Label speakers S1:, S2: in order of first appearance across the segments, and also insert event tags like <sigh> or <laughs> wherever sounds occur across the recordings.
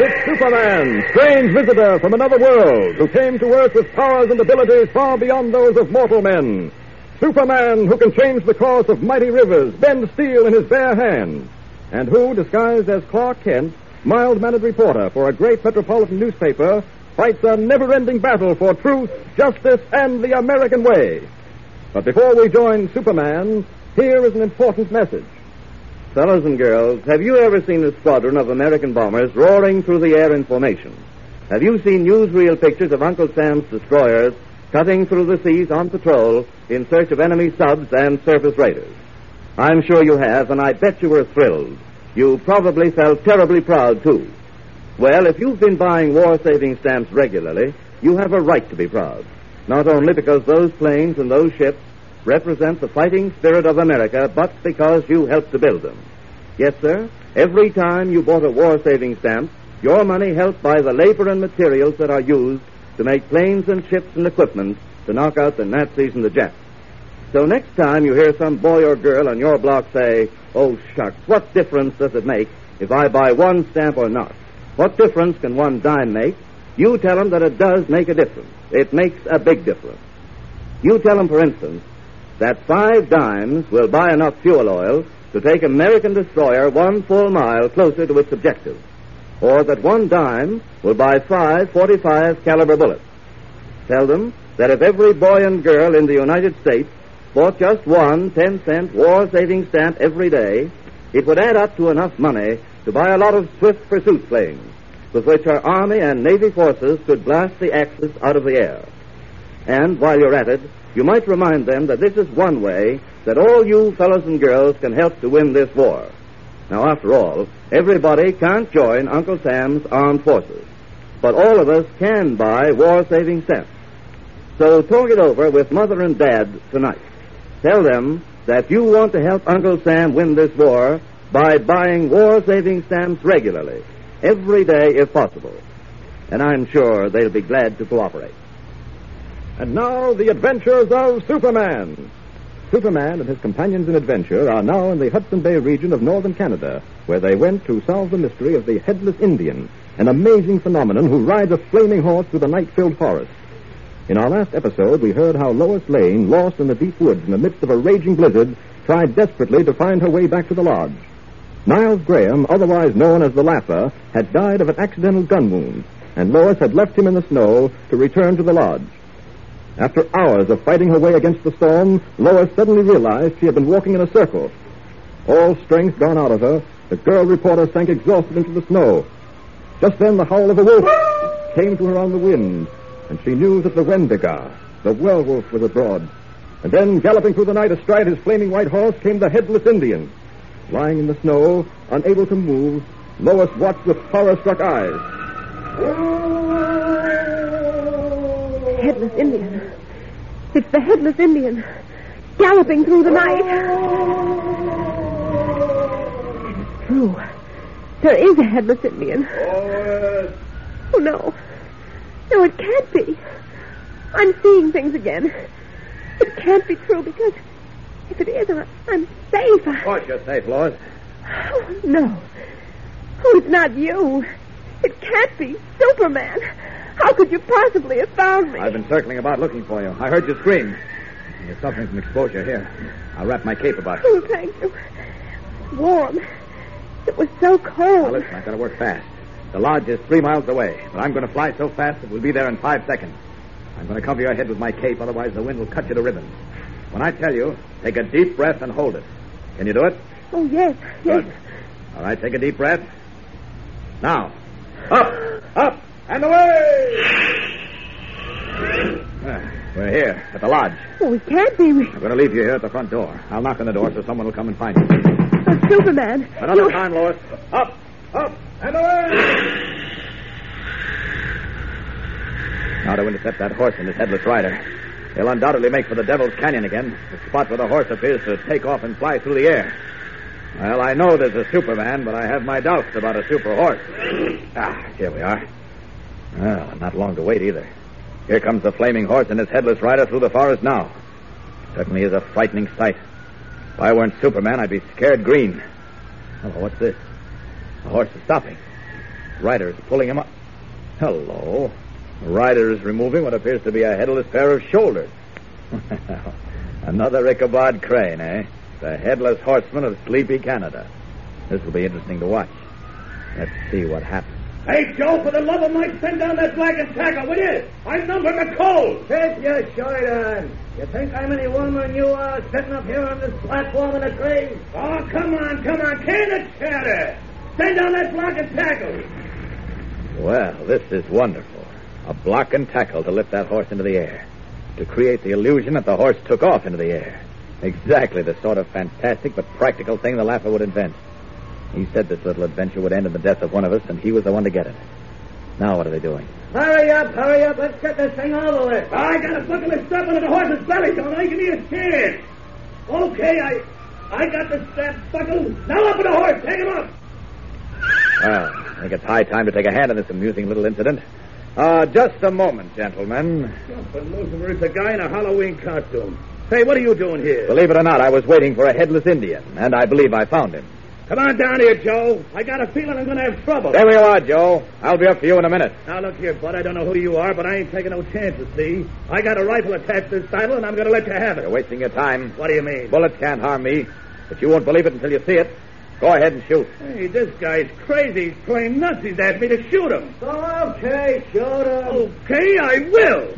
S1: It's Superman, strange visitor from another world, who came to Earth with powers and abilities far beyond those of mortal men. Superman, who can change the course of mighty rivers, bend steel in his bare hands, and who, disguised as Clark Kent, mild-mannered reporter for a great metropolitan newspaper, fights a never-ending battle for truth, justice, and the American way. But before we join Superman, here is an important message.
S2: Fellows and girls, have you ever seen a squadron of American bombers roaring through the air in formation? Have you seen newsreel pictures of Uncle Sam's destroyers cutting through the seas on patrol in search of enemy subs and surface raiders? I'm sure you have, and I bet you were thrilled. You probably felt terribly proud, too. Well, if you've been buying war saving stamps regularly, you have a right to be proud. Not only because those planes and those ships represent the fighting spirit of America, but because you helped to build them. Yes, sir. Every time you bought a war saving stamp, your money helped buy the labor and materials that are used to make planes and ships and equipment to knock out the Nazis and the Japs. So next time you hear some boy or girl on your block say, Oh, shucks, what difference does it make if I buy one stamp or not? What difference can one dime make? You tell them that it does make a difference. It makes a big difference. You tell them, for instance, that five dimes will buy enough fuel oil to take American destroyer one full mile closer to its objective, or that one dime will buy five 45 caliber bullets. Tell them that if every boy and girl in the United States bought just one 10 cent war saving stamp every day, it would add up to enough money to buy a lot of swift pursuit planes with which our Army and Navy forces could blast the Axis out of the air. And while you're at it, you might remind them that this is one way that all you fellows and girls can help to win this war. Now, after all, everybody can't join Uncle Sam's armed forces, but all of us can buy war saving stamps. So talk it over with Mother and Dad tonight. Tell them that you want to help Uncle Sam win this war by buying war saving stamps regularly, every day if possible. And I'm sure they'll be glad to cooperate.
S1: And now, the adventures of Superman. Superman and his companions in adventure are now in the Hudson Bay region of northern Canada, where they went to solve the mystery of the Headless Indian, an amazing phenomenon who rides a flaming horse through the night filled forest. In our last episode, we heard how Lois Lane, lost in the deep woods in the midst of a raging blizzard, tried desperately to find her way back to the lodge. Niles Graham, otherwise known as the Laugher, had died of an accidental gun wound, and Lois had left him in the snow to return to the lodge. After hours of fighting her way against the storm, Lois suddenly realized she had been walking in a circle. All strength gone out of her, the girl reporter sank exhausted into the snow. Just then the howl of a wolf came to her on the wind, and she knew that the Wendigo, the werewolf, was abroad. And then, galloping through the night astride his flaming white horse, came the headless Indian. Lying in the snow, unable to move, Lois watched with horror-struck eyes.
S3: Headless Indian. It's the headless Indian. Galloping through the night. It's true. There is a headless Indian. Oh, no. No, it can't be. I'm seeing things again. It can't be true because if it is, I'm, I'm safe.
S2: Of course you're safe, Lois.
S3: Oh, no. Oh, it's not you. It can't be Superman. How could you possibly have found me?
S2: I've been circling about looking for you. I heard you scream. You're suffering from exposure here. I'll wrap my cape about you.
S3: Oh, thank you. Warm. It was so
S2: Now
S3: cold.
S2: listen, I've got to work fast. The lodge is three miles away, but I'm going to fly so fast that we'll be there in five seconds. I'm going to cover your head with my cape, otherwise the wind will cut you to ribbons. When I tell you, take a deep breath and hold it. Can you do it?
S3: Oh, yes, yes.
S2: Good. All right, take a deep breath. Now, up, and away! Ah, we're here at the lodge.
S3: Oh, we can't be. We...
S2: I'm going to leave you here at the front door. I'll knock on the door so someone will come and find you.
S3: Oh, Superman.
S2: Another
S3: you...
S2: time, Lois. Up, up, and away! Now to intercept that horse and his headless rider.
S4: They'll undoubtedly make for the Devil's Canyon again, the spot where the horse appears to take off and fly through the air. Well, I know there's a Superman, but I have my doubts about a super horse. Ah, here we are. Well, not long to wait either. Here comes the flaming horse and his headless rider through the forest now. Certainly is a frightening sight. If I weren't Superman, I'd be scared green. Hello, what's this? The horse is stopping. Rider is pulling him up. Hello. Rider is removing what appears to be a headless pair of shoulders. <laughs> Another Ichabod Crane, eh? The headless horseman of sleepy Canada. This will be interesting to watch. Let's see what happens.
S5: Hey, Joe, for the love of Mike, send down that flag and tackle, will you? I'm numbered the cold.
S6: Take your shirt on. You think I'm any warmer than you are sitting up here on this platform in a tree?
S5: Oh, come on, come on. Can it chatter? Send down that block and tackle.
S4: Well, this is wonderful. A block and tackle to lift that horse into the air. To create the illusion that the horse took off into the air. Exactly the sort of fantastic but practical thing the Laugher would invent. He said this little adventure would end in the death of one of us, and he was the one to get it. Now what are they doing?
S6: Hurry up, hurry up. Let's get this thing over with.
S5: I got to buckle this strap into the horse's belly, don't I? Give me a chance. Okay, I I got the strap buckled. Now up with the horse. Take him up.
S4: Well, I think it's high time to take a hand in this amusing little incident. Uh, just a moment, gentlemen.
S5: Jumping Lucifer, it's a guy in a Halloween costume. Hey, what are you doing here?
S4: Believe it or not, I was waiting for a headless Indian, and I believe I found him.
S5: Come on down here, Joe. I got a feeling I'm going to have trouble.
S4: There we are, Joe. I'll be up for you in a minute.
S5: Now, look here, bud. I don't know who you are, but I ain't taking no chances, see? I got a rifle attached to this saddle, and I'm going to let you have it.
S4: You're wasting your time.
S5: What do you mean?
S4: Bullets can't harm me, but you won't believe it until you see it. Go ahead and shoot.
S5: Hey, this guy's crazy. He's playing nuts. He's asked me to shoot him.
S6: Okay, shoot him.
S5: Okay, I will.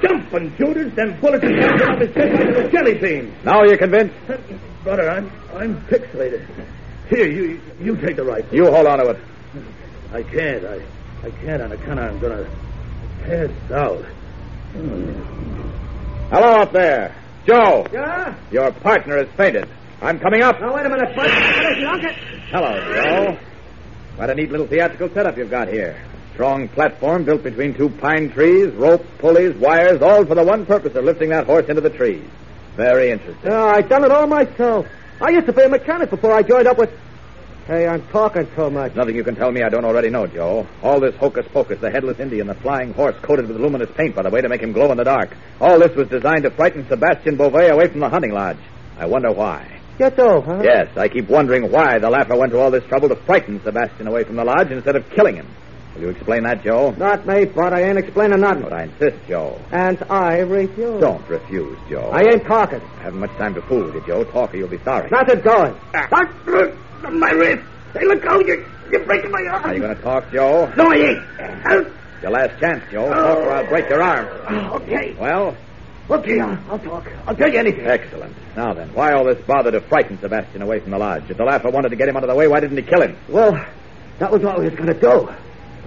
S5: Jumping Judas, them bullets are bouncing off his chest like little jelly beans.
S4: Now you're convinced? <laughs>
S5: Brother, I'm I'm pixelated. Here, you you take the rifle.
S4: You hold on to it.
S5: I can't. I I can't on account I'm gonna pass out.
S4: Hello up there. Joe,
S6: Yeah?
S4: your partner has fainted. I'm coming up.
S6: Now, wait a minute, bud. Hey, look it.
S4: Hello, Joe. What a neat little theatrical setup you've got here. Strong platform built between two pine trees, ropes, pulleys, wires, all for the one purpose of lifting that horse into the trees. Very interesting.
S6: Yeah, I done it all myself. I used to be a mechanic before I joined up with. Hey, I'm talking too much.
S4: Nothing you can tell me I don't already know, Joe. All this hocus pocus, the headless Indian, the flying horse coated with luminous paint, by the way, to make him glow in the dark. All this was designed to frighten Sebastian Beauvais away from the hunting lodge. I wonder why.
S6: Get off, huh?
S4: Yes, I keep wondering why the Laugher went to all this trouble to frighten Sebastian away from the lodge instead of killing him. Will you explain that, Joe?
S6: Not me, but I ain't explaining nothing.
S4: But I insist, Joe.
S6: And I refuse.
S4: Don't refuse, Joe.
S6: I ain't talking.
S4: I haven't much time to fool you, Joe. Talk or you'll be sorry.
S6: Nothing doing. Ah.
S5: My wrist. Hey, look out! You're, you're breaking my arm.
S4: Are you going to talk, Joe?
S5: No, I ain't. Help.
S4: Your last chance, Joe. Talk or I'll break your arm.
S5: Ah, okay.
S4: Well,
S5: Okay, I'll, I'll talk. I'll tell you anything.
S4: excellent. Now then, why all this bother to frighten Sebastian away from the lodge? If the Laugher wanted to get him out of the way, why didn't he kill him?
S6: Well, that was what we was going to do.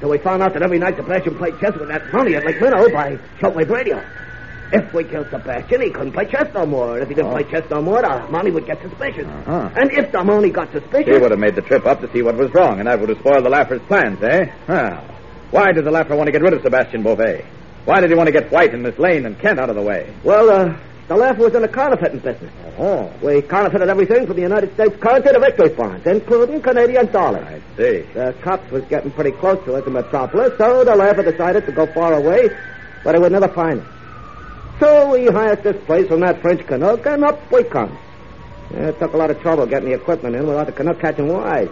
S6: So we found out that every night Sebastian played chess with that money at Lake Minnow by shortwave radio. If we killed Sebastian, he couldn't play chess no more. And if he didn't play chess no more, the money would get suspicious.
S4: Uh-huh.
S6: And if the money got suspicious.
S4: He would have made the trip up to see what was wrong, and that would have spoiled the Laugher's plans, eh? Well, why did the Laugher want to get rid of Sebastian Beauvais? Why did he want to get White and Miss Lane and Kent out of the way?
S6: Well, uh, the laugh was in the counterfeiting business.
S4: Oh,
S6: We counterfeited everything from the United States currency to victory bonds, including Canadian dollars.
S4: I see.
S6: The cops was getting pretty close to us in Metropolis, so the laugher decided to go far away, but he would never find us. So we hired this place from that French Canuck, and up we come. It took a lot of trouble getting the equipment in without the Canuck catching wise.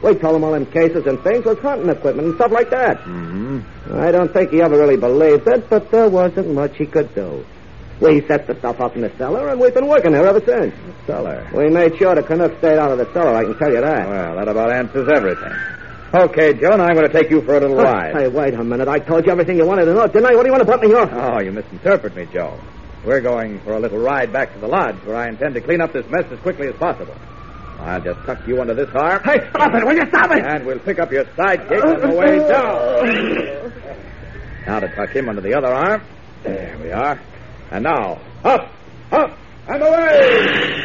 S6: We told him all them cases and things was hunting equipment and stuff like that.
S4: Mm-hmm.
S6: I don't think he ever really believed it, but there wasn't much he could do. We set the stuff up in the cellar, and we've been working there ever since.
S4: The Cellar.
S6: We made sure the Canuck stayed out of the cellar, I can tell you that.
S4: Well, that about answers everything. Okay, Joe, now I'm going to take you for a little oh, ride.
S6: Hey, wait a minute. I told you everything you wanted to know, didn't I? What do you want to put me off?
S4: Oh, you misinterpret me, Joe. We're going for a little ride back to the lodge where I intend to clean up this mess as quickly as possible. I'll just tuck you under this arm.
S6: Hey, stop it! Will you stop it?
S4: And we'll pick up your sidekick on the way down. <laughs> Now to tuck him under the other arm. There we are. And now, up, up, and away!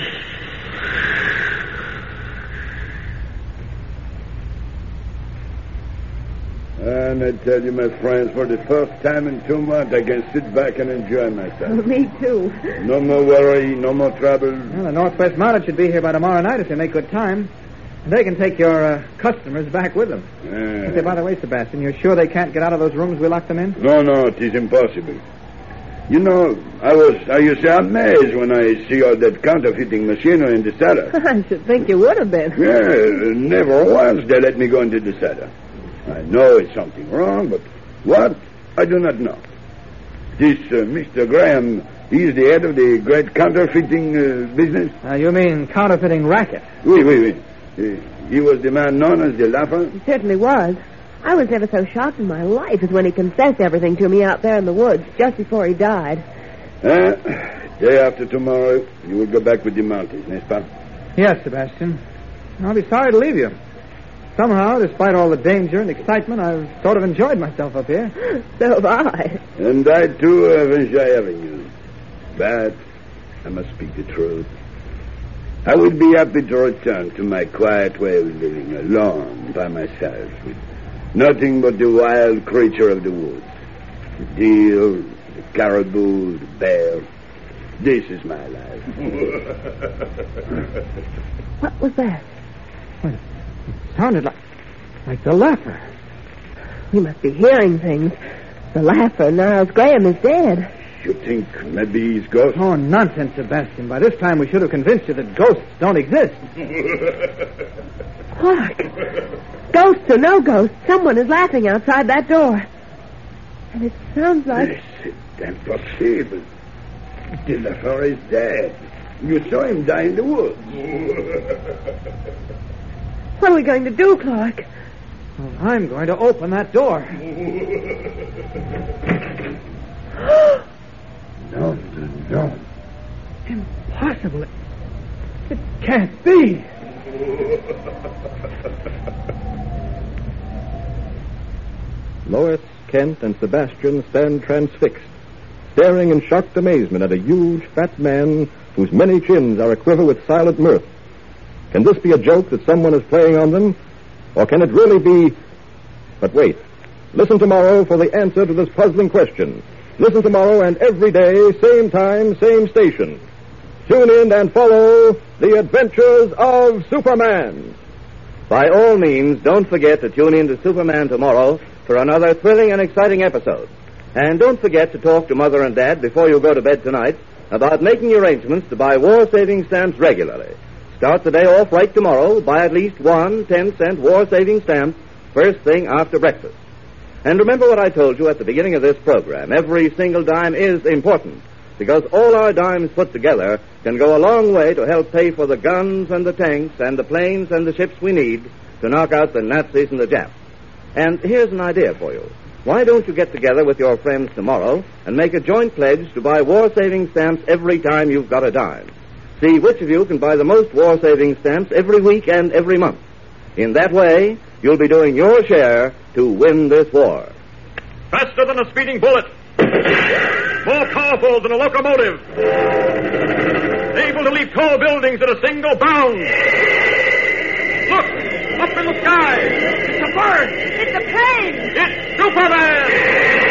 S7: And I tell you, my friends, for the first time in two months, I can sit back and enjoy myself. <laughs>
S3: Me too.
S7: No more worry, no more trouble.
S8: Well, the Northwest Mounted should be here by tomorrow night if they make good time. And they can take your uh, customers back with them. Say, by the way, Sebastian, you're sure they can't get out of those rooms we locked them in?
S7: no, no, it is impossible. You know, I was, I used to amazed when I see all that counterfeiting machinery in the cellar. <laughs>
S3: I should think you would have been.
S7: Yeah, never once they let me go into the cellar. I know it's something wrong, but what? I do not know. This uh, Mr. Graham, he's the head of the great counterfeiting uh, business.
S8: Uh, you mean counterfeiting racket?
S7: Oui, oui, oui. Uh, he was the man known as the Laugher.
S3: He certainly was. I was never so shocked in my life as when he confessed everything to me out there in the woods just before he died.
S7: Uh, day after tomorrow, you will go back with the Mounties, n'est-ce pas?
S8: Yes, Sebastian. I'll be sorry to leave you. Somehow, despite all the danger and excitement, I've sort of enjoyed myself up here. <laughs>
S3: So have I.
S7: And I, too, have enjoyed having you. But I must speak the truth. I would be happy to return to my quiet way of living alone by myself, with nothing but the wild creature of the woods. The deer, the caribou, the bear. This is my life. <laughs>
S3: What was that?
S8: It sounded like, like the laugher.
S3: We must be hearing things. The laugher, Niles Graham, is dead.
S7: You think maybe he's ghost?
S8: Oh, nonsense, Sebastian. By this time, we should have convinced you that ghosts don't exist. <laughs>
S3: Clark. Ghosts or no ghosts, someone is laughing outside that door. And it sounds like.
S7: C'est impossible. The Laugher is dead. You saw him die in the woods. <laughs>
S3: What are we going to do, Clark?
S8: Well, I'm going to open that door. <gasps> <laughs>
S7: No, no.
S8: Impossible. It, it can't be.
S1: Lois, Kent, and Sebastian stand transfixed, staring in shocked amazement at a huge, fat man whose many chins are aquiver with silent mirth. Can this be a joke that someone is playing on them? Or can it really be. But wait. Listen tomorrow for the answer to this puzzling question. Listen tomorrow and every day, same time, same station. Tune in and follow the adventures of Superman.
S2: By all means, don't forget to tune in to Superman tomorrow for another thrilling and exciting episode. And don't forget to talk to Mother and Dad before you go to bed tonight about making arrangements to buy war saving stamps regularly. Start the day off right tomorrow. Buy at least one 10 cent war saving stamp first thing after breakfast. And remember what I told you at the beginning of this program. Every single dime is important because all our dimes put together can go a long way to help pay for the guns and the tanks and the planes and the ships we need to knock out the Nazis and the Japs. And here's an idea for you. Why don't you get together with your friends tomorrow and make a joint pledge to buy war saving stamps every time you've got a dime? See which of you can buy the most war saving stamps every week and every month. In that way, you'll be doing your share to win this war.
S9: Faster than a speeding bullet. More powerful than a locomotive. Able to leap tall buildings at a single bound. Look! Up in the sky! It's a bird!
S3: It's a plane!
S9: It's Superman!